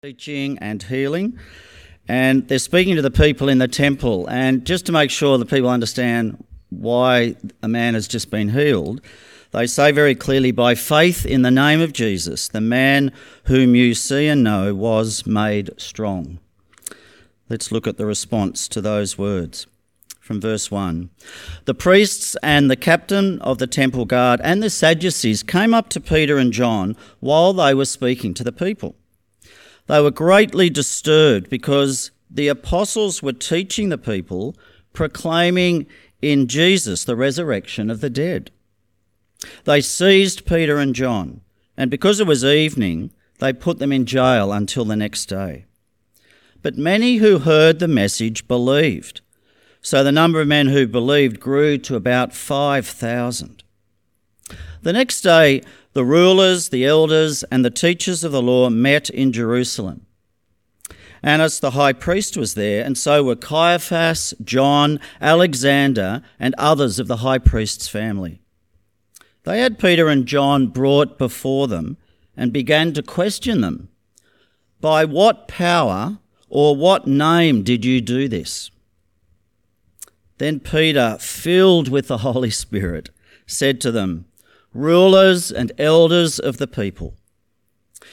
teaching and healing. And they're speaking to the people in the temple. And just to make sure that people understand why a man has just been healed, they say very clearly, by faith in the name of Jesus, the man whom you see and know was made strong. Let's look at the response to those words from verse 1. The priests and the captain of the temple guard and the Sadducees came up to Peter and John while they were speaking to the people. They were greatly disturbed because the apostles were teaching the people, proclaiming in Jesus the resurrection of the dead. They seized Peter and John, and because it was evening, they put them in jail until the next day. But many who heard the message believed. So the number of men who believed grew to about 5,000. The next day, the rulers, the elders, and the teachers of the law met in Jerusalem. Annas the high priest was there, and so were Caiaphas, John, Alexander, and others of the high priest's family. They had Peter and John brought before them and began to question them. By what power or what name did you do this? Then Peter, filled with the Holy Spirit, said to them, rulers and elders of the people.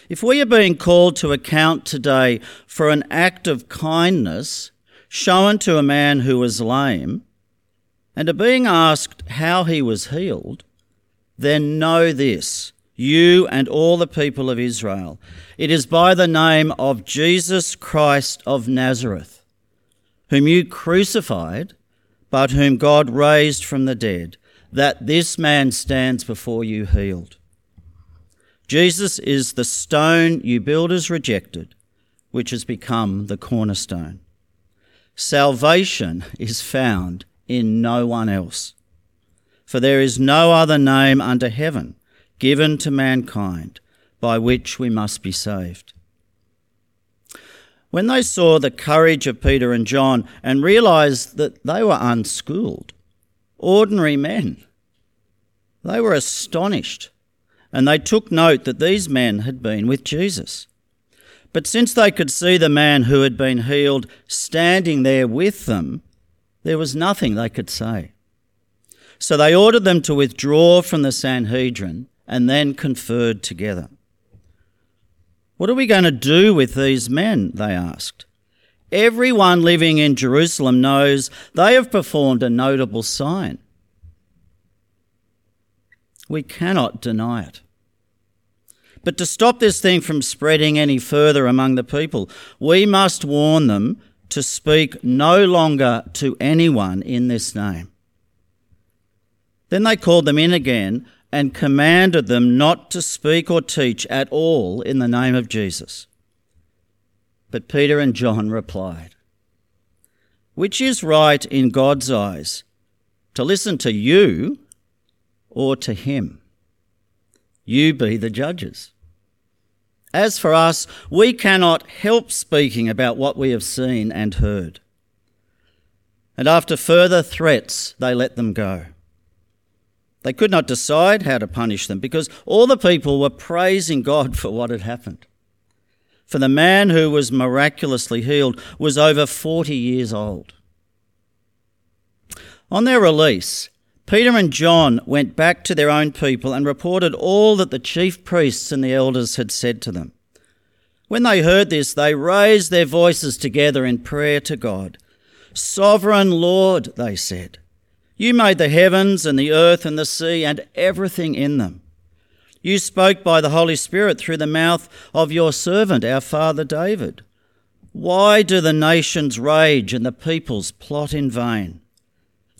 If we are being called to account today for an act of kindness shown to a man who was lame, and are being asked how he was healed, then know this, you and all the people of Israel. It is by the name of Jesus Christ of Nazareth, whom you crucified, but whom God raised from the dead that this man stands before you healed. Jesus is the stone you builders rejected, which has become the cornerstone. Salvation is found in no one else. For there is no other name under heaven given to mankind by which we must be saved. When they saw the courage of Peter and John and realized that they were unschooled, ordinary men, they were astonished, and they took note that these men had been with Jesus. But since they could see the man who had been healed standing there with them, there was nothing they could say. So they ordered them to withdraw from the Sanhedrin and then conferred together. What are we going to do with these men? They asked. Everyone living in Jerusalem knows they have performed a notable sign. We cannot deny it. But to stop this thing from spreading any further among the people, we must warn them to speak no longer to anyone in this name. Then they called them in again and commanded them not to speak or teach at all in the name of Jesus. But Peter and John replied, Which is right in God's eyes, to listen to you or to him. You be the judges. As for us, we cannot help speaking about what we have seen and heard. And after further threats, they let them go. They could not decide how to punish them because all the people were praising God for what had happened. For the man who was miraculously healed was over 40 years old. On their release, Peter and John went back to their own people and reported all that the chief priests and the elders had said to them. When they heard this, they raised their voices together in prayer to God. Sovereign Lord, they said, you made the heavens and the earth and the sea and everything in them. You spoke by the Holy Spirit through the mouth of your servant, our father David. Why do the nations rage and the peoples plot in vain?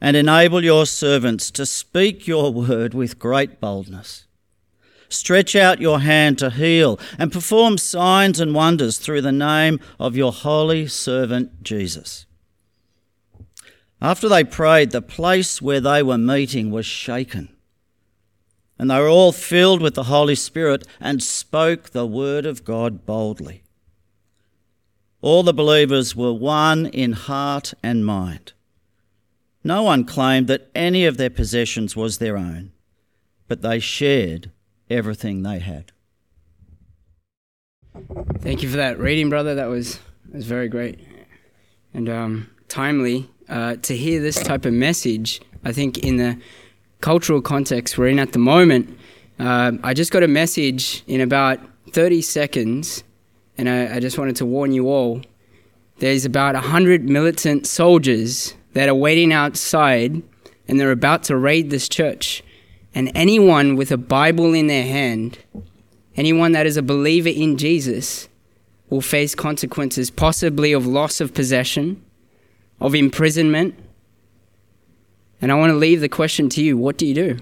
and enable your servants to speak your word with great boldness. Stretch out your hand to heal and perform signs and wonders through the name of your holy servant Jesus. After they prayed, the place where they were meeting was shaken. And they were all filled with the Holy Spirit and spoke the word of God boldly. All the believers were one in heart and mind. No one claimed that any of their possessions was their own, but they shared everything they had. Thank you for that reading, brother. That was was very great and um, timely uh, to hear this type of message. I think in the cultural context we're in at the moment, uh, I just got a message in about 30 seconds, and I, I just wanted to warn you all. There's about 100 militant soldiers that are waiting outside, and they're about to raid this church. And anyone with a Bible in their hand, anyone that is a believer in Jesus, will face consequences, possibly of loss of possession, of imprisonment. And I want to leave the question to you what do you do?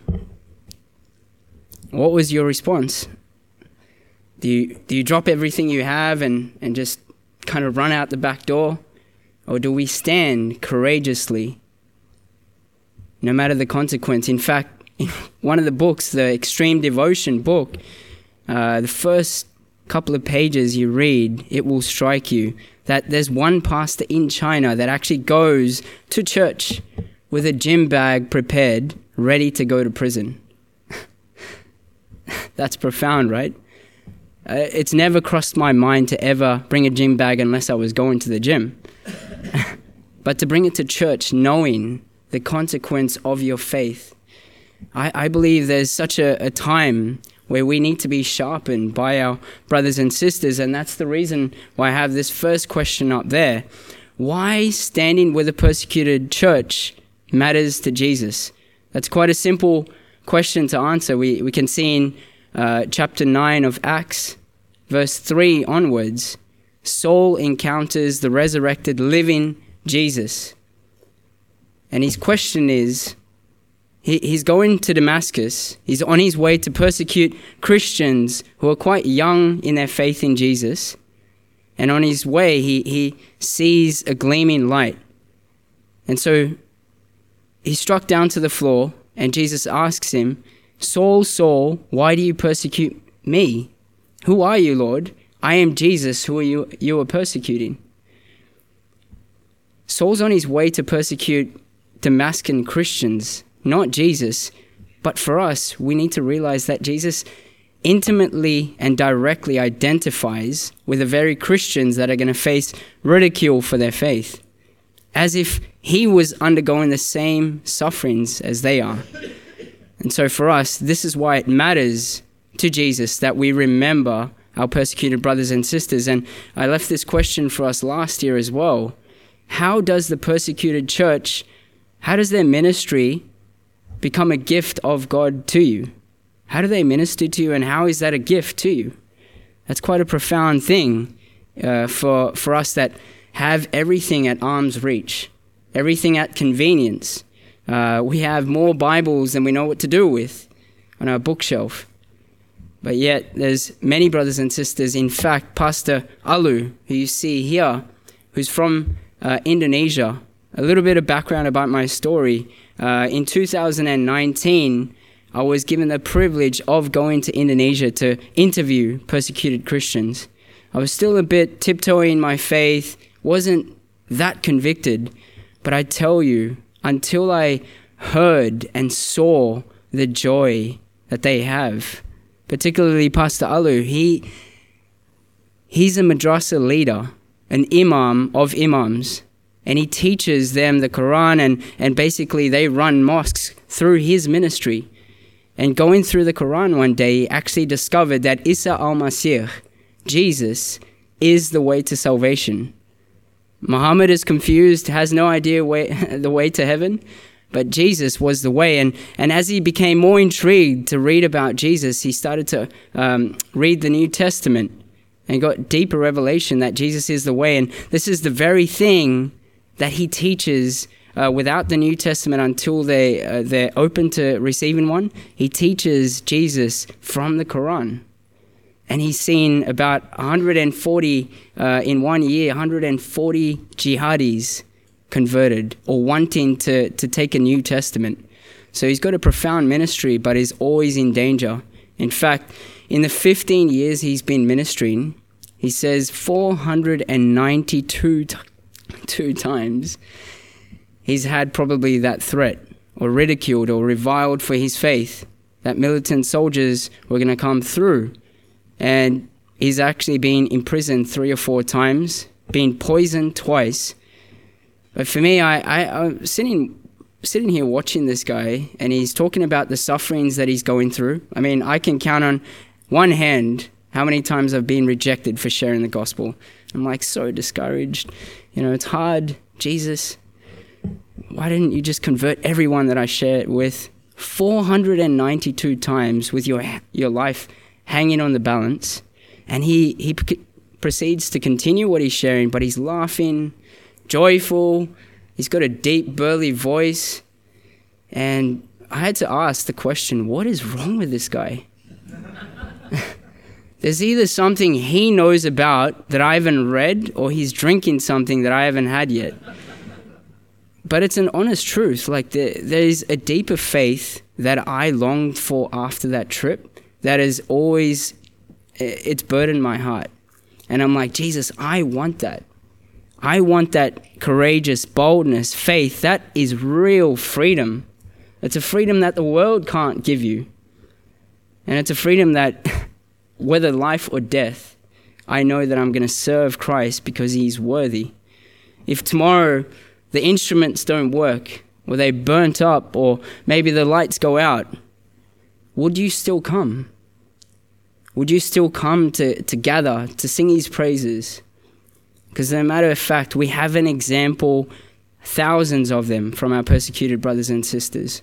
What was your response? Do you, do you drop everything you have and, and just kind of run out the back door? Or do we stand courageously no matter the consequence? In fact, in one of the books, the Extreme Devotion book, uh, the first couple of pages you read, it will strike you that there's one pastor in China that actually goes to church with a gym bag prepared, ready to go to prison. That's profound, right? Uh, it's never crossed my mind to ever bring a gym bag unless I was going to the gym. But to bring it to church knowing the consequence of your faith I, I believe there's such a, a time where we need to be sharpened by our brothers and sisters. And that's the reason why I have this first question up there. Why standing with a persecuted church matters to Jesus? That's quite a simple question to answer. We, we can see in uh, chapter 9 of Acts, verse 3 onwards, Saul encounters the resurrected living Jesus. And his question is, he, he's going to Damascus. He's on his way to persecute Christians who are quite young in their faith in Jesus. And on his way, he, he sees a gleaming light. And so he's struck down to the floor, and Jesus asks him, Saul, Saul, why do you persecute me? Who are you, Lord? I am Jesus, who are you, you are persecuting. Saul's on his way to persecute Damascus Christians not Jesus. But for us, we need to realize that Jesus intimately and directly identifies with the very Christians that are going to face ridicule for their faith, as if he was undergoing the same sufferings as they are. And so for us, this is why it matters to Jesus that we remember our persecuted brothers and sisters. And I left this question for us last year as well. How does the persecuted church, how does their ministry become a gift of God to you? How do they minister to you, and how is that a gift to you? That's quite a profound thing uh, for, for us that have everything at arm's reach, everything at convenience. Uh, we have more Bibles than we know what to do with on our bookshelf. But yet, there's many brothers and sisters. In fact, Pastor Alu, who you see here, who's from uh, Indonesia, a little bit of background about my story. Uh, in 2019, I was given the privilege of going to Indonesia to interview persecuted Christians. I was still a bit tiptoeing my faith, wasn't that convicted, but I tell you, until I heard and saw the joy that they have, particularly Pastor Alu, he he's a madrasa leader, an imam of imams and he teaches them the Quran, and, and basically they run mosques through his ministry. And going through the Quran one day, he actually discovered that Isa al Masih, Jesus, is the way to salvation. Muhammad is confused, has no idea way, the way to heaven, but Jesus was the way. And, and as he became more intrigued to read about Jesus, he started to um, read the New Testament and got deeper revelation that Jesus is the way. And this is the very thing that he teaches uh, without the New Testament until they uh, they're open to receiving one. He teaches Jesus from the Quran, and he's seen about 140 uh, in one year, 140 jihadis converted or wanting to to take a New Testament. So he's got a profound ministry, but is always in danger. In fact, in the 15 years he's been ministering, he says 492 t- two times he's had probably that threat or ridiculed or reviled for his faith that militant soldiers were going to come through. And he's actually been imprisoned three or four times, been poisoned twice. But for me, I, I, I'm sitting, sitting here watching this guy, and he's talking about the sufferings that he's going through. I mean, I can count on one hand how many times I've been rejected for sharing the gospel. I'm like so discouraged. You know, it's hard. Jesus, why didn't you just convert everyone that I share it with 492 times with your, your life hanging on the balance? And he, he proceeds to continue what he's sharing, but he's laughing, joyful. He's got a deep, burly voice. And I had to ask the question what is wrong with this guy? There's either something he knows about that I haven't read, or he's drinking something that I haven't had yet. But it's an honest truth. Like, there, there's a deeper faith that I longed for after that trip that has always, it's burdened my heart. And I'm like, Jesus, I want that. I want that courageous boldness, faith. That is real freedom. It's a freedom that the world can't give you. And it's a freedom that whether life or death, I know that I'm going to serve Christ because he's worthy. If tomorrow the instruments don't work, or they burnt up, or maybe the lights go out, would you still come? Would you still come to, to gather, to sing his praises? Because, as a matter of fact, we have an example, thousands of them, from our persecuted brothers and sisters.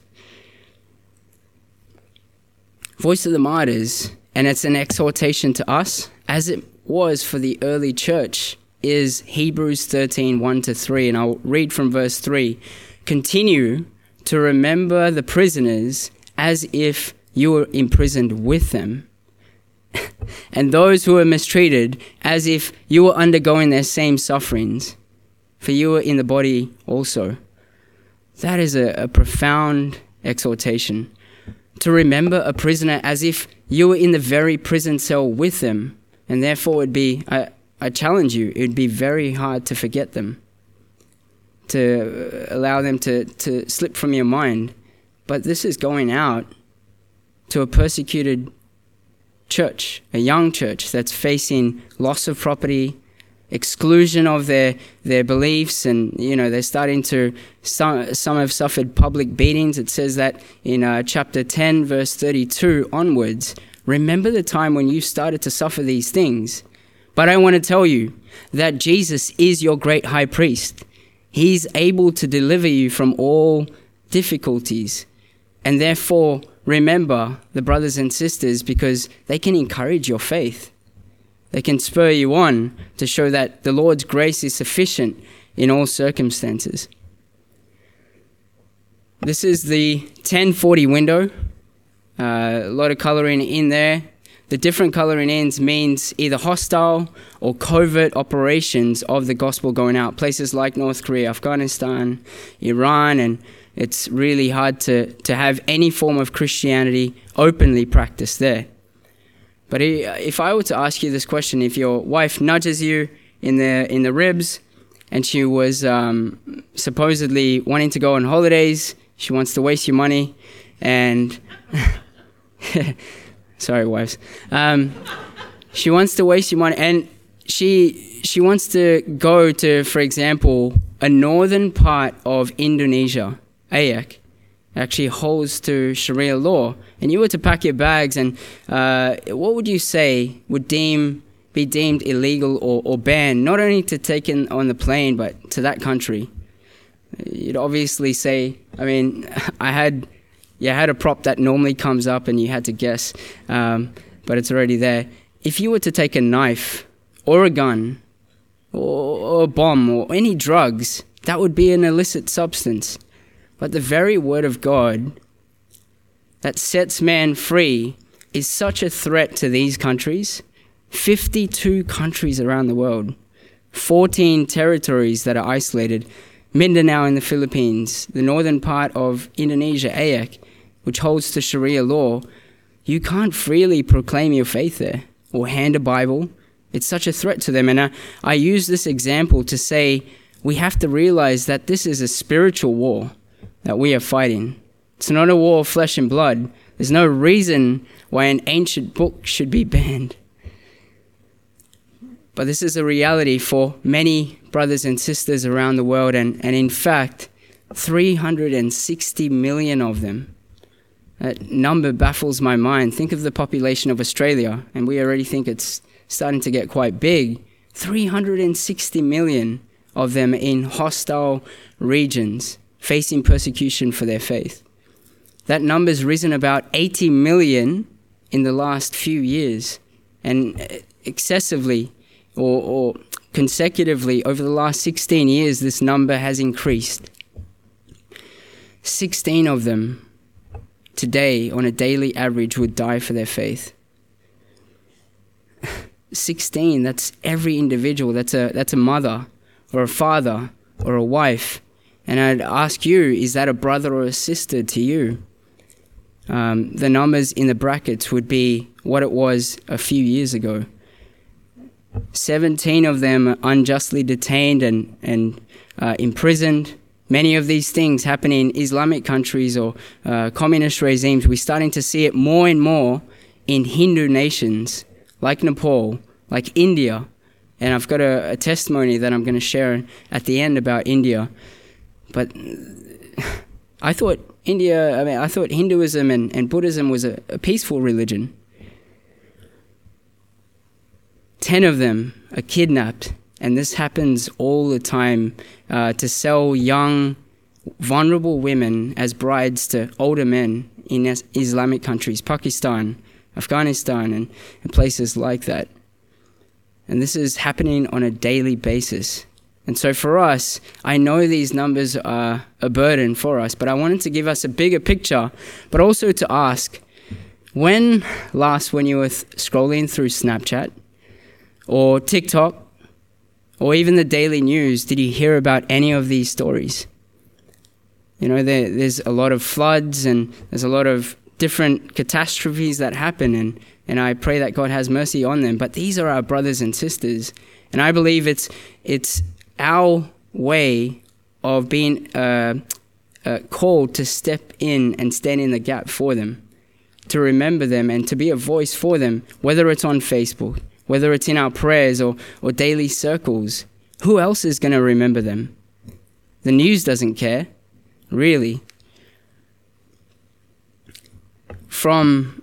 Voice of the Martyrs and it's an exhortation to us, as it was for the early church, is Hebrews 13 1 to 3. And I'll read from verse 3. Continue to remember the prisoners as if you were imprisoned with them, and those who were mistreated as if you were undergoing their same sufferings, for you were in the body also. That is a, a profound exhortation. To remember a prisoner as if you were in the very prison cell with them, and therefore it'd be, I, I challenge you, it'd be very hard to forget them, to uh, allow them to, to slip from your mind. But this is going out to a persecuted church, a young church that's facing loss of property, exclusion of their their beliefs and you know they're starting to some some have suffered public beatings. It says that in uh, chapter 10 verse 32 onwards remember the time when you started to suffer these things. But i want to tell you that jesus is your great high priest. He's able to deliver you from all difficulties and therefore remember the brothers and sisters because they can encourage your faith they can spur you on to show that the Lord's grace is sufficient in all circumstances. This is the 1040 window. Uh, a lot of coloring in there. The different coloring ends means either hostile or covert operations of the gospel going out. Places like North Korea, Afghanistan, Iran, and it's really hard to, to have any form of Christianity openly practiced there. But if I were to ask you this question, if your wife nudges you in the in the ribs, and she was um, supposedly wanting to go on holidays, she wants to waste your money, and sorry, wives, um, she wants to waste your money, and she she wants to go to, for example, a northern part of Indonesia, Aceh, actually holds to Sharia law, and you were to pack your bags, and uh, what would you say would deem be deemed illegal or, or banned, not only to take in on the plane, but to that country? You'd obviously say, I mean, I had, you had a prop that normally comes up, and you had to guess, um, but it's already there. If you were to take a knife or a gun or a bomb or any drugs That would be an illicit substance. But the very word of God that sets man free is such a threat to these countries 52 countries around the world, 14 territories that are isolated, Mindanao in the Philippines, the northern part of Indonesia, Aceh, which holds to Sharia law. You can't freely proclaim your faith there or hand a Bible. It's such a threat to them. And I, I use this example to say we have to realize that this is a spiritual war that we are fighting. It's not a war of flesh and blood. There's no reason why an ancient book should be banned. But this is a reality for many brothers and sisters around the world, and, and in fact, 360 million of them. That number baffles my mind. Think of the population of Australia, and we already think it's starting to get quite big. 360 million of them in hostile regions facing persecution for their faith. That number's risen about 80 million in the last few years, and uh, excessively or, or consecutively over the last 16 years, this number has increased. 16 of them today, on a daily average, would die for their faith. 16, that's every individual. That's a, that's a mother or a father or a wife. And I'd ask you, is that a brother or a sister to you? Um, the numbers in the brackets would be what it was a few years ago. 17 of them unjustly detained and, and uh, imprisoned. Many of these things happen in Islamic countries or uh, communist regimes. We're starting to see it more and more in Hindu nations like Nepal, like India. And I've got a, a testimony that I'm going to share at the end about India. But I thought India, I mean, I thought Hinduism and, and Buddhism was a, a peaceful religion. Ten of them are kidnapped, and this happens all the time uh, to sell young, vulnerable women as brides to older men in Islamic countries, Pakistan, Afghanistan, and, and places like that. And this is happening on a daily basis. And so for us, I know these numbers are a burden for us, but I wanted to give us a bigger picture, but also to ask when last, when you were th- scrolling through Snapchat or TikTok or even the daily news, did you hear about any of these stories? You know, there, there's a lot of floods and there's a lot of different catastrophes that happen, and, and I pray that God has mercy on them. But these are our brothers and sisters, and I believe it's, it's our way of being uh, uh, called to step in and stand in the gap for them, to remember them, and to be a voice for them, whether it's on Facebook, whether it's in our prayers or, or daily circles. Who else is going to remember them? The news doesn't care, really from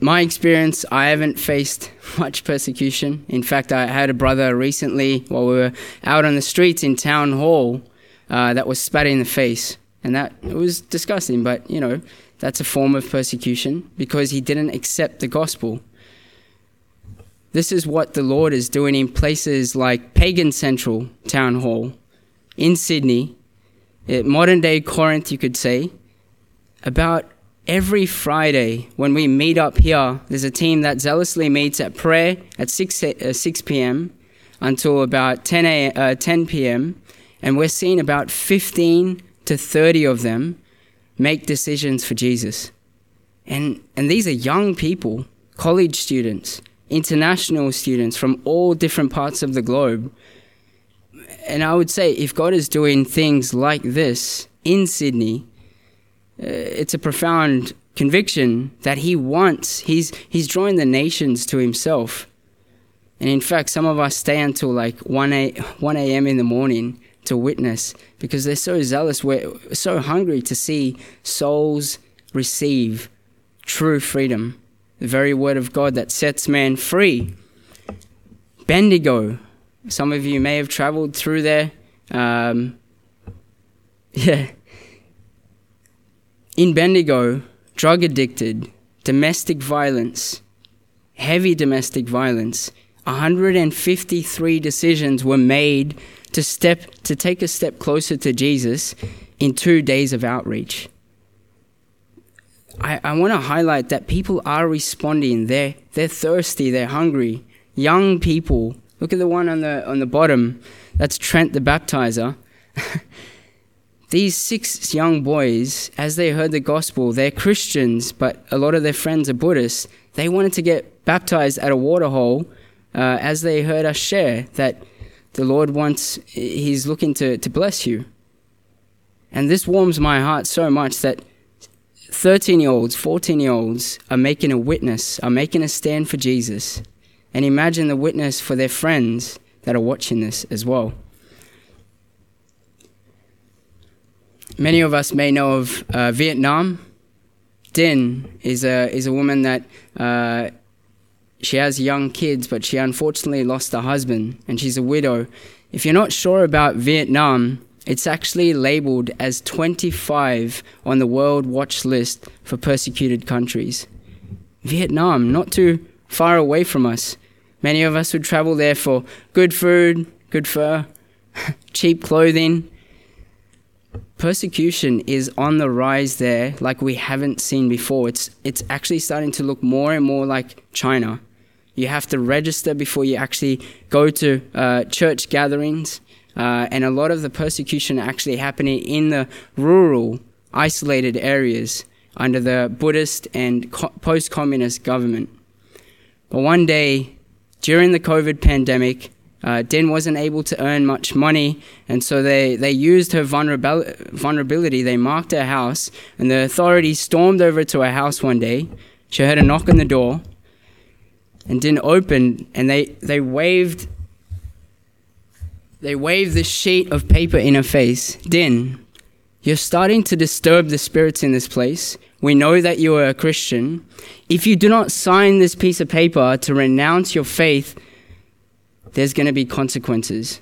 my experience, I haven't faced much persecution. In fact, I had a brother recently while we were out on the streets in town hall uh, that was spat in the face. And that it was disgusting, but you know, that's a form of persecution because he didn't accept the gospel. This is what the Lord is doing in places like Pagan Central Town Hall in Sydney, modern day Corinth, you could say, about every Friday when we meet up here, there's a team that zealously meets at prayer at 6, uh, 6 p.m. until about 10, a, uh, 10 p.m. And we're seeing about 15 to 30 of them make decisions for Jesus. And, and these are young people, college students, international students from all different parts of the globe. And I would say if God is doing things like this in Sydney, it's a profound conviction that he wants. He's, he's drawing the nations to himself. And in fact, some of us stay until like 1 a, 1 a.m. in the morning to witness because they're so zealous. We're so hungry to see souls receive true freedom, the very word of God that sets man free. Bendigo. Some of you may have traveled through there. Um, yeah, in Bendigo, drug addicted, domestic violence, heavy domestic violence, 153 decisions were made to step to take a step closer to Jesus in two days of outreach. I, I want to highlight that people are responding. They're, they're thirsty, they're hungry. Young people. Look at the one on the, on the bottom. That's Trent the baptizer. These six young boys, as they heard the gospel, they're Christians, but a lot of their friends are Buddhists. They wanted to get baptized at a waterhole uh, as they heard us share that the Lord wants, He's looking to, to bless you. And this warms my heart so much that 13 year olds, 14 year olds are making a witness, are making a stand for Jesus. And imagine the witness for their friends that are watching this as well. Many of us may know of uh, Vietnam. Din is a, is a woman that uh, she has young kids, but she unfortunately lost her husband, and she's a widow. If you're not sure about Vietnam, it's actually labeled as 25 on the World Watch list for persecuted countries. Vietnam, not too far away from us. Many of us would travel there for good food, good pho, cheap clothing. Persecution is on the rise there like we haven't seen before. It's, it's actually starting to look more and more like China. You have to register before you actually go to uh, church gatherings. Uh, and a lot of the persecution actually happening in the rural, isolated areas under the Buddhist and co- post communist government. But one day, during the COVID pandemic, uh, Den wasn't able to earn much money, and so they, they used her vulnerabil- vulnerability. They marked her house, and the authorities stormed over to her house one day. She heard a knock on the door and didn't open, and they, they waved they waved this sheet of paper in her face. Din, you're starting to disturb the spirits in this place. We know that you are a Christian. If you do not sign this piece of paper to renounce your faith, there's going to be consequences.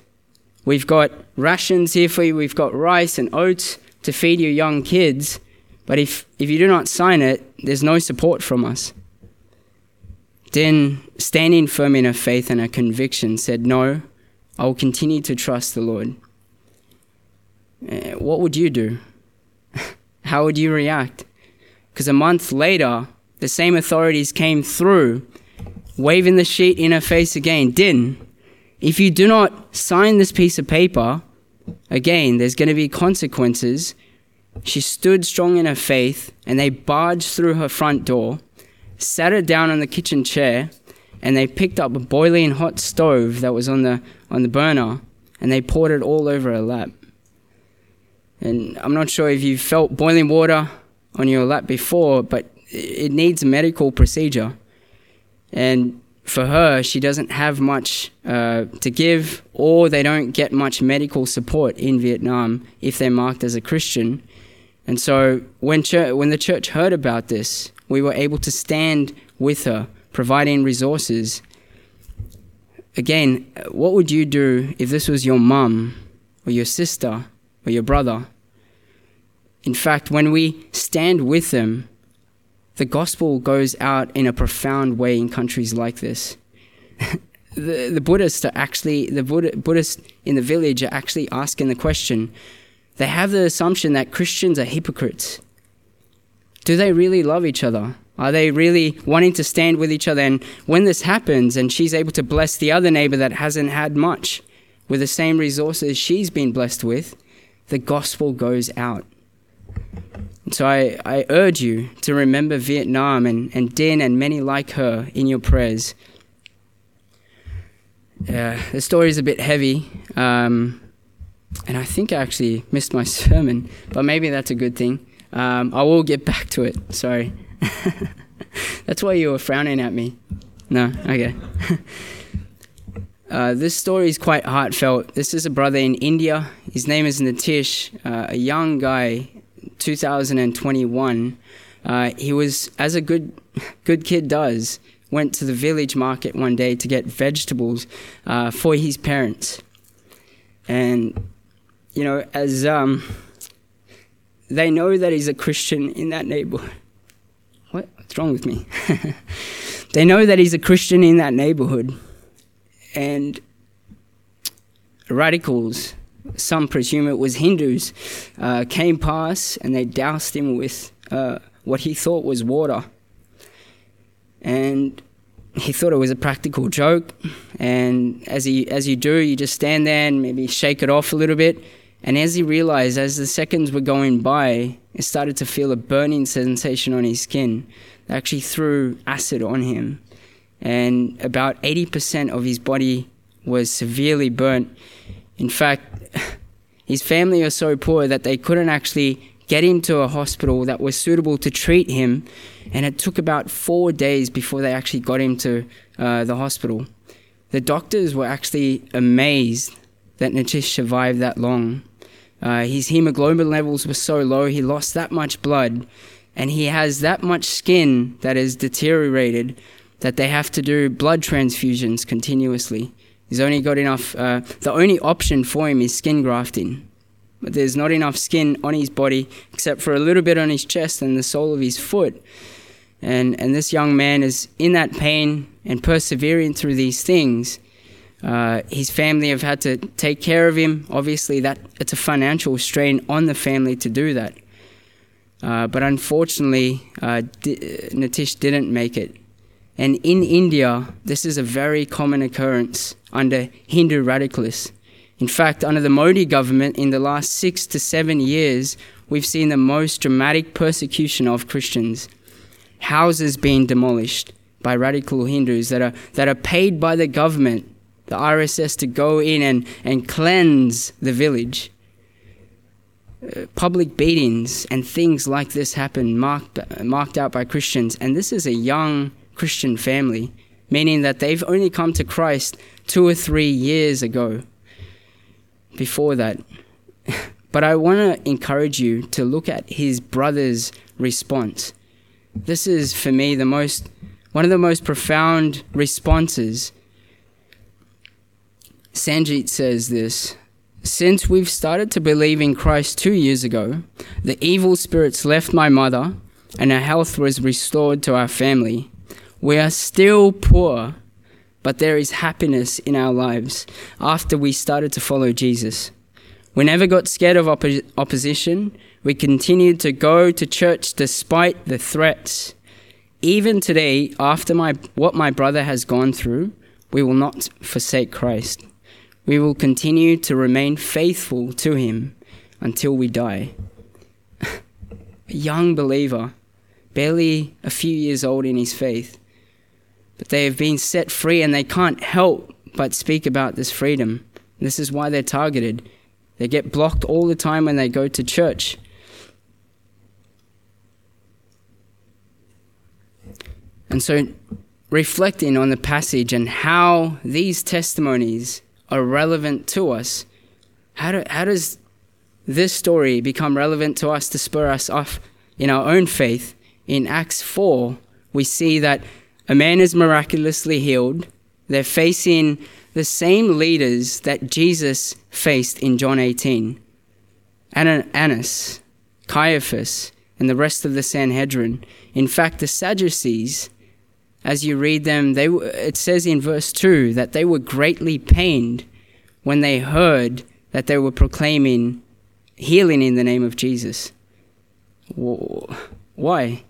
We've got rations here for you, we've got rice and oats to feed your young kids, but if, if you do not sign it, there's no support from us. Din, standing firm in her faith and her conviction, said, No, I will continue to trust the Lord. Uh, what would you do? How would you react? Because a month later, the same authorities came through, waving the sheet in her face again. Din, if you do not sign this piece of paper, again, there's going to be consequences. She stood strong in her faith, and they barged through her front door, sat her down on the kitchen chair, and they picked up a boiling hot stove that was on the on the burner and they poured it all over her lap. And I'm not sure if you've felt boiling water on your lap before, but it needs a medical procedure. And for her, she doesn't have much uh, to give, or they don't get much medical support in Vietnam if they're marked as a Christian. And so when, when the church heard about this, we were able to stand with her providing resources. Again, what would you do if this was your mum or your sister or your brother? In fact, when we stand with them, the gospel goes out in a profound way in countries like this. the, the Buddhists are actually, the Buddha, Buddhists in the village are actually asking the question. They have the assumption that Christians are hypocrites. Do they really love each other? Are they really wanting to stand with each other? And when this happens and she's able to bless the other neighbor that hasn't had much with the same resources she's been blessed with, the gospel goes out. So I, I urge you to remember Vietnam and, and Din and many like her in your prayers. Uh, the story is a bit heavy, um, and I think I actually missed my sermon, but maybe that's a good thing. Um, I will get back to it. Sorry. That's why you were frowning at me. No, okay. uh, this story is quite heartfelt. This is a brother in India. His name is Nitish, uh, a young guy, 2021. Uh, he was, as a good, good kid does, went to the village market one day to get vegetables uh, for his parents. And, you know, as um, they know that he's a Christian in that neighborhood What's wrong with me? they know that he's a Christian in that neighborhood. And radicals, some presume it was Hindus, uh, came past and they doused him with uh, what he thought was water. And he thought it was a practical joke. And as, he, as you do, you just stand there and maybe shake it off a little bit. And as he realized, as the seconds were going by, he started to feel a burning sensation on his skin. They actually threw acid on him. And about 80% of his body was severely burnt. In fact, his family was so poor that they couldn't actually get him to a hospital that was suitable to treat him. And it took about four days before they actually got him to uh, the hospital. The doctors were actually amazed that Nitish survived that long. Uh, his hemoglobin levels were so low, he lost that much blood, and he has that much skin that is deteriorated that they have to do blood transfusions continuously. He's only got enough, uh, the only option for him is skin grafting. But there's not enough skin on his body except for a little bit on his chest and the sole of his foot. And, and this young man is in that pain and persevering through these things. Uh, his family have had to take care of him. Obviously, that it's a financial strain on the family to do that. Uh, but unfortunately, uh, D- Nitish didn't make it. And in India, this is a very common occurrence under Hindu radicalists. In fact, under the Modi government, in the last six to seven years, we've seen the most dramatic persecution of Christians. Houses being demolished by radical Hindus that are, that are paid by the government, the RSS, to go in and, and cleanse the village. Uh, public beatings and things like this happen, marked, marked out by Christians. And this is a young Christian family, meaning that they've only come to Christ two or three years ago. Before that. But I want to encourage you to look at his brother's response. This is, for me, the most one of the most profound responses. Sanjit says this Since we've started to believe in Christ two years ago, the evil spirits left my mother and her health was restored to our family. We are still poor, but there is happiness in our lives after we started to follow Jesus. We never got scared of oppo- opposition. We continued to go to church despite the threats. Even today, after my, what my brother has gone through, we will not forsake Christ. We will continue to remain faithful to him until we die. a young believer, barely a few years old in his faith, but they have been set free and they can't help but speak about this freedom. This is why they're targeted. They get blocked all the time when they go to church. And so, reflecting on the passage and how these testimonies are relevant to us, how, do, how does this story become relevant to us to spur us off in our own faith? In Acts 4, we see that a man is miraculously healed. They're facing the same leaders that Jesus faced in John 18 Annas, Caiaphas, and the rest of the Sanhedrin. In fact, the Sadducees, as you read them, they, it says in verse 2 that they were greatly pained when they heard that they were proclaiming healing in the name of Jesus. Why?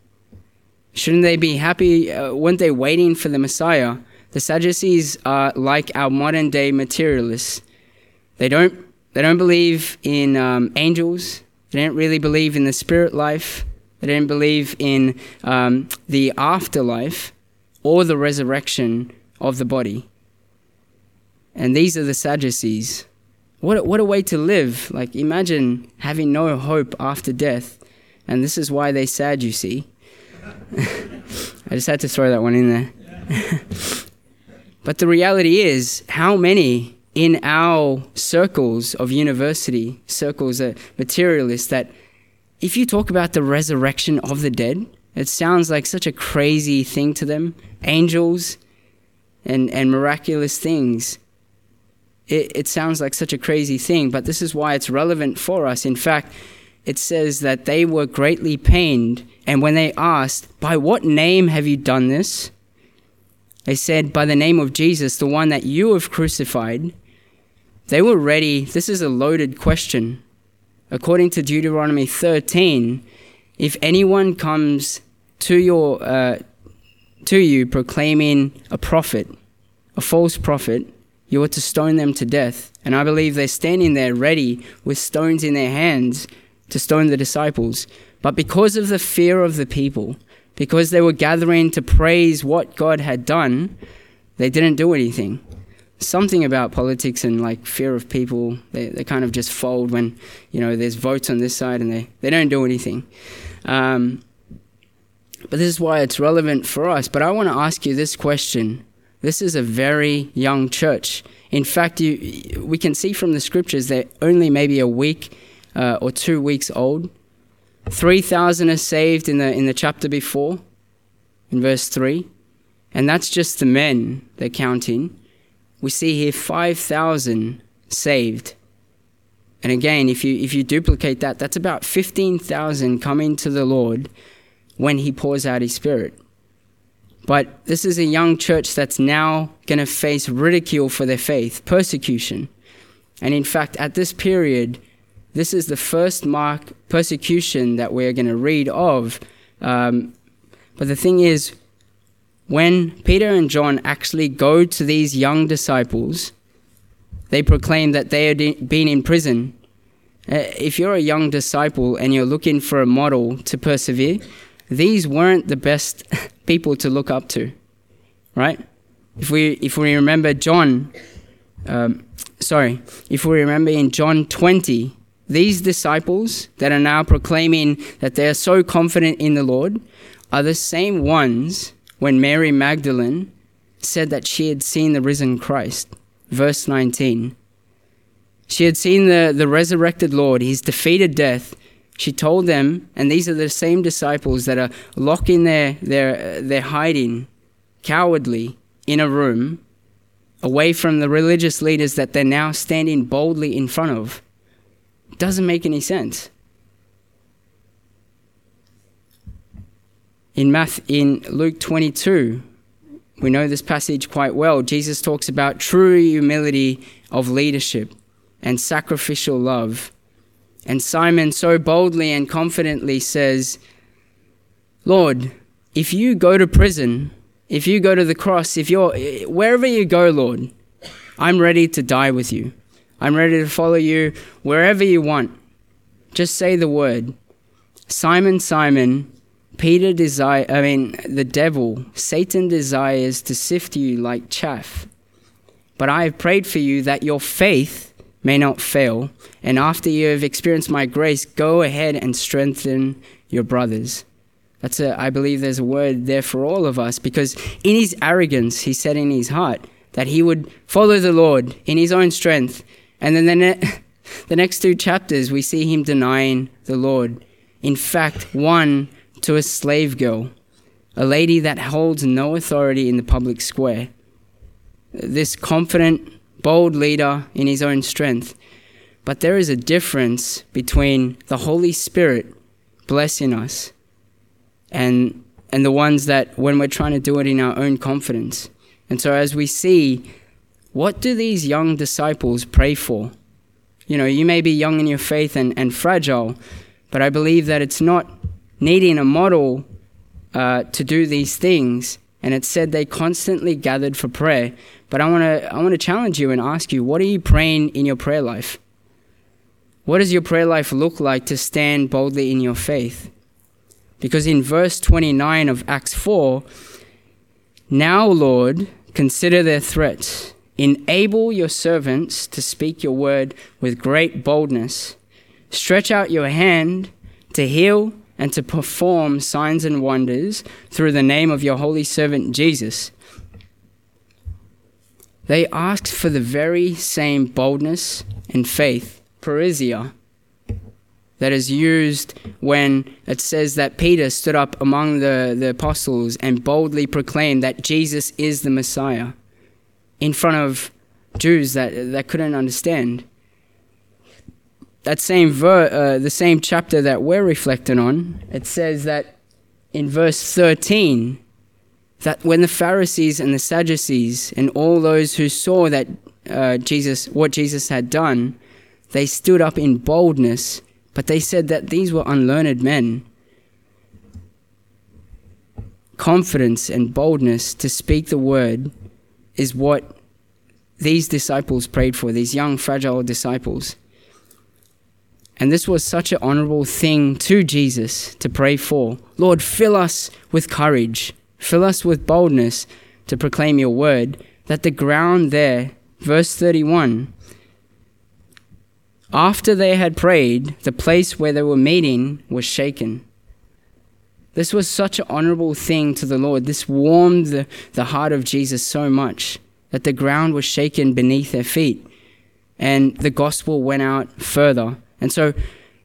Shouldn't they be happy? Uh, weren't they waiting for the Messiah? The Sadducees are like our modern day materialists. They don't, they don't believe in um, angels. They don't really believe in the spirit life. They don't believe in um, the afterlife or the resurrection of the body. And these are the Sadducees. What, what a way to live. Like, imagine having no hope after death. And this is why they're sad, you see. I just had to throw that one in there. but the reality is, how many in our circles of university, circles of materialists, that if you talk about the resurrection of the dead, it sounds like such a crazy thing to them. Angels and, and miraculous things. It, it sounds like such a crazy thing, but this is why it's relevant for us. In fact, it says that they were greatly pained and when they asked, By what name have you done this? They said, By the name of Jesus, the one that you have crucified. They were ready. This is a loaded question. According to Deuteronomy 13, if anyone comes to your uh, to you proclaiming a prophet, a false prophet, you are to stone them to death. And I believe they're standing there ready with stones in their hands to stone the disciples. But because of the fear of the people, because they were gathering to praise what God had done, they didn't do anything. Something about politics and like fear of people, they, they kind of just fold when, you know, there's votes on this side and they, they don't do anything. Um, but this is why it's relevant for us. But I want to ask you this question. This is a very young church. In fact, you, we can see from the scriptures they're only maybe a week uh, or two weeks old. 3,000 are saved in the, in the chapter before, in verse 3. And that's just the men they're counting. We see here 5,000 saved. And again, if you, if you duplicate that, that's about 15,000 coming to the Lord when He pours out His Spirit. But this is a young church that's now going to face ridicule for their faith, persecution. And in fact, at this period, this is the first mark persecution that we're going to read of. Um, but the thing is, when Peter and John actually go to these young disciples, they proclaim that they had been in prison. Uh, if you're a young disciple and you're looking for a model to persevere, these weren't the best people to look up to, right? If we if we remember John, um, sorry, if we remember in John 20, these disciples that are now proclaiming that they are so confident in the Lord are the same ones when Mary Magdalene said that she had seen the risen Christ. Verse 19. She had seen the, the resurrected Lord, he's defeated death, she told them, and these are the same disciples that are locked in their, their, their hiding, cowardly, in a room, away from the religious leaders that they're now standing boldly in front of. Doesn't make any sense. In, Math, in Luke 22, we know this passage quite well. Jesus talks about true humility of leadership and sacrificial love and Simon so boldly and confidently says, Lord, if you go to prison, if you go to the cross, if you're wherever you go, Lord, I'm ready to die with you. I'm ready to follow you wherever you want. Just say the word. Simon, Simon, Peter desire I mean the devil, Satan desires to sift you like chaff. But I have prayed for you that your faith may not fail. And after you have experienced my grace, go ahead and strengthen your brothers. That's a, I believe there's a word there for all of us because in his arrogance, he said in his heart that he would follow the Lord in his own strength. And then the, ne- the next two chapters, we see him denying the Lord. In fact, one to a slave girl, a lady that holds no authority in the public square. This confident, bold leader in his own strength. But there is a difference between the Holy Spirit blessing us and, and the ones that when we're trying to do it in our own confidence. And so, as we see, what do these young disciples pray for? You know, you may be young in your faith and, and fragile, but I believe that it's not needing a model uh, to do these things. And it said they constantly gathered for prayer. But I want to I want to challenge you and ask you, what are you praying in your prayer life? What does your prayer life look like to stand boldly in your faith? Because in verse 29 of Acts 4, now, Lord, consider their threats. Enable your servants to speak your word with great boldness. Stretch out your hand to heal and to perform signs and wonders through the name of your holy servant Jesus. They asked for the very same boldness and faith, parrhesia, that is used when it says that Peter stood up among the, the apostles and boldly proclaimed that Jesus is the Messiah in front of Jews that, that couldn't understand. That same ver- uh, the same chapter that we're reflecting on, it says that in verse 13, that when the Pharisees and the Sadducees and all those who saw that uh, Jesus, what Jesus had done, they stood up in boldness, but they said that these were unlearned men. Confidence and boldness to speak the word is what these disciples prayed for, these young, fragile disciples. And this was such an honorable thing to Jesus to pray for. Lord, fill us with courage, fill us with boldness to proclaim your word, that the ground there, verse 31, after they had prayed, the place where they were meeting was shaken. This was such an honorable thing to the Lord. This warmed the, the heart of Jesus so much that the ground was shaken beneath their feet. And the gospel went out further. And so,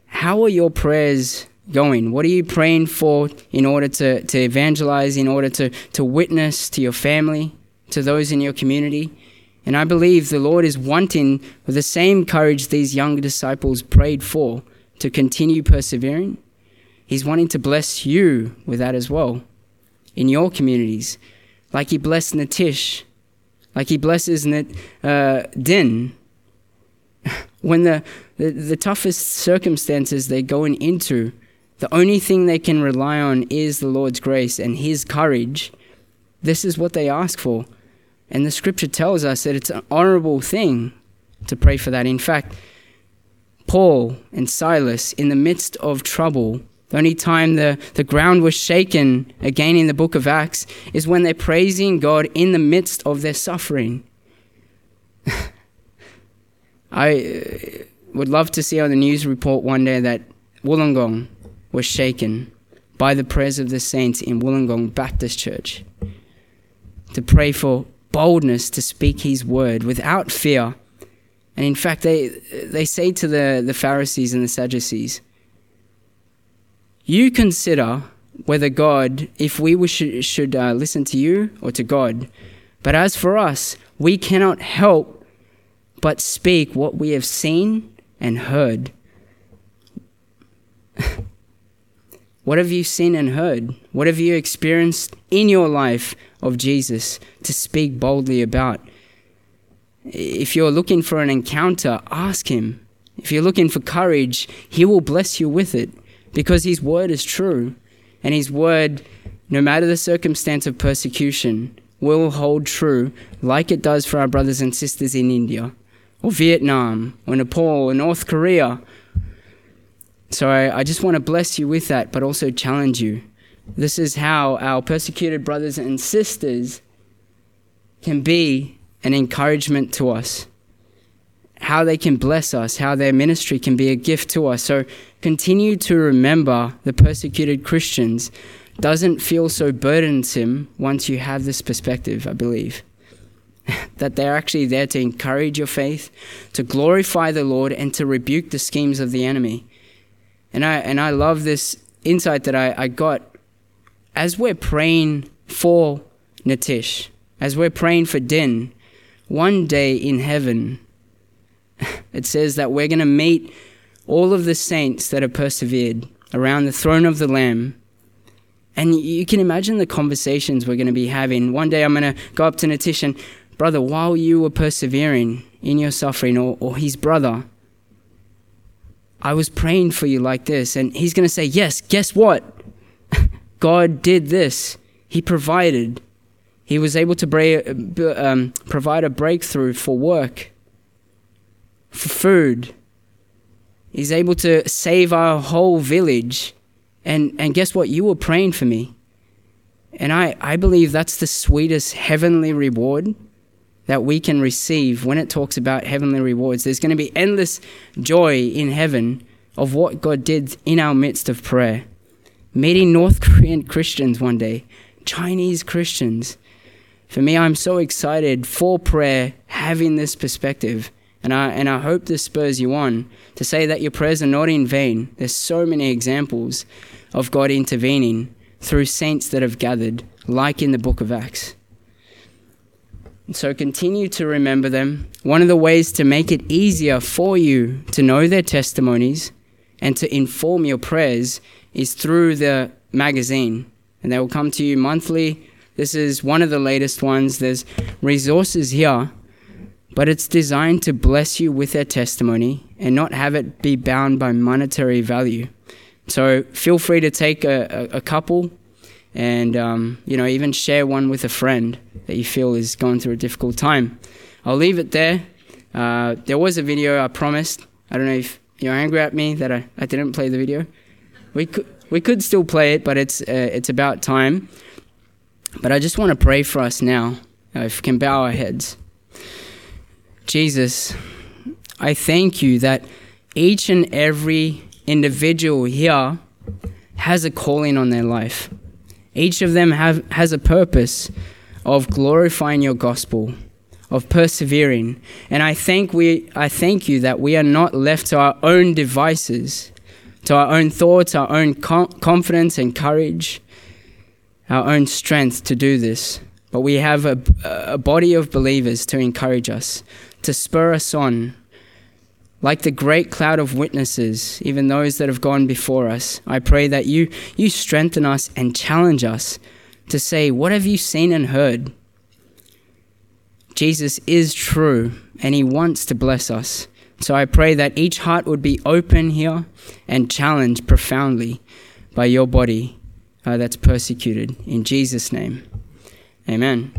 how are your prayers going? What are you praying for in order to, to evangelize, in order to, to witness to your family, to those in your community? And I believe the Lord is wanting, with the same courage these young disciples prayed for, to continue persevering. He's wanting to bless you with that as well in your communities, like He blessed Nitish, like He blesses uh, Din. When the, the, the toughest circumstances they're going into, the only thing they can rely on is the Lord's grace and His courage. This is what they ask for. And the scripture tells us that it's an honorable thing to pray for that. In fact, Paul and Silas, in the midst of trouble, the only time the, the ground was shaken again in the book of Acts is when they're praising God in the midst of their suffering. I uh, would love to see on the news report one day that Wollongong was shaken by the prayers of the saints in Wollongong Baptist Church to pray for boldness to speak his word without fear. And in fact, they, they say to the, the Pharisees and the Sadducees, You consider whether God, if we should, should uh, listen to you or to God. But as for us, we cannot help but speak what we have seen and heard. what have you seen and heard? What have you experienced in your life of Jesus to speak boldly about. If you're looking for an encounter, ask Him. If you're looking for courage, He will bless you with it because His word is true. And His word, no matter the circumstance of persecution, will hold true like it does for our brothers and sisters in India or Vietnam or Nepal or North Korea. So I, I just want to bless you with that, but also challenge you this is how our persecuted brothers and sisters can be an encouragement to us, how they can bless us, how their ministry can be a gift to us. So continue to remember the persecuted Christians doesn't feel so burdensome once you have this perspective, I believe. that they're actually there to encourage your faith, to glorify the Lord, and to rebuke the schemes of the enemy. And I, and I love this insight that I, I got as we're praying for Nitish, as we're praying for Din, one day in heaven, it says that we're going to meet all of the saints that have persevered around the throne of the Lamb. And you can imagine the conversations we're going to be having. One day I'm going to go up to Nitish and, brother, while you were persevering in your suffering, or, or his brother, I was praying for you like this. And he's going to say, Yes, guess what? God did this. He provided. He was able to bra- um, provide a breakthrough for work, for food. He's able to save our whole village. And, and guess what? You were praying for me. And I, I believe that's the sweetest heavenly reward that we can receive when it talks about heavenly rewards. There's going to be endless joy in heaven of what God did in our midst of prayer meeting North Korean Christians one day, Chinese Christians. For me, I'm so excited for prayer having this perspective. And I, and I hope this spurs you on to say that your prayers are not in vain. There's so many examples of God intervening through saints that have gathered, like in the book of Acts. So continue to remember them. One of the ways to make it easier for you to know their testimonies and to inform your prayers is through the magazine, and they will come to you monthly. This is one of the latest ones. There's resources here but it's designed to bless you with their testimony and not have it be bound by monetary value. So feel free to take a, a, a couple and um, you know even share one with a friend that you feel is going through a difficult time. I'll leave it there. Uh, there was a video I promised. I don't know if you're angry at me that I, I didn't play the video. We could we could still play it, but it's uh, it's about time. But I just want to pray for us now. Uh, if we can bow our heads. Jesus, I thank you that each and every individual here has a calling on their life. Each of them have, has a purpose of glorifying your gospel, of persevering. And I thank, we, I thank you that we are not left to our own devices, to our own thoughts, our own com- confidence and courage, our own strength to do this. But we have a, a body of believers to encourage us, to spur us on. Like the great cloud of witnesses, even those that have gone before us, I pray that you, you strengthen us and challenge us to say, What have you seen and heard? Jesus is true and he wants to bless us. So I pray that each heart would be open here and challenged profoundly by your body uh, that's persecuted. In Jesus' name, amen.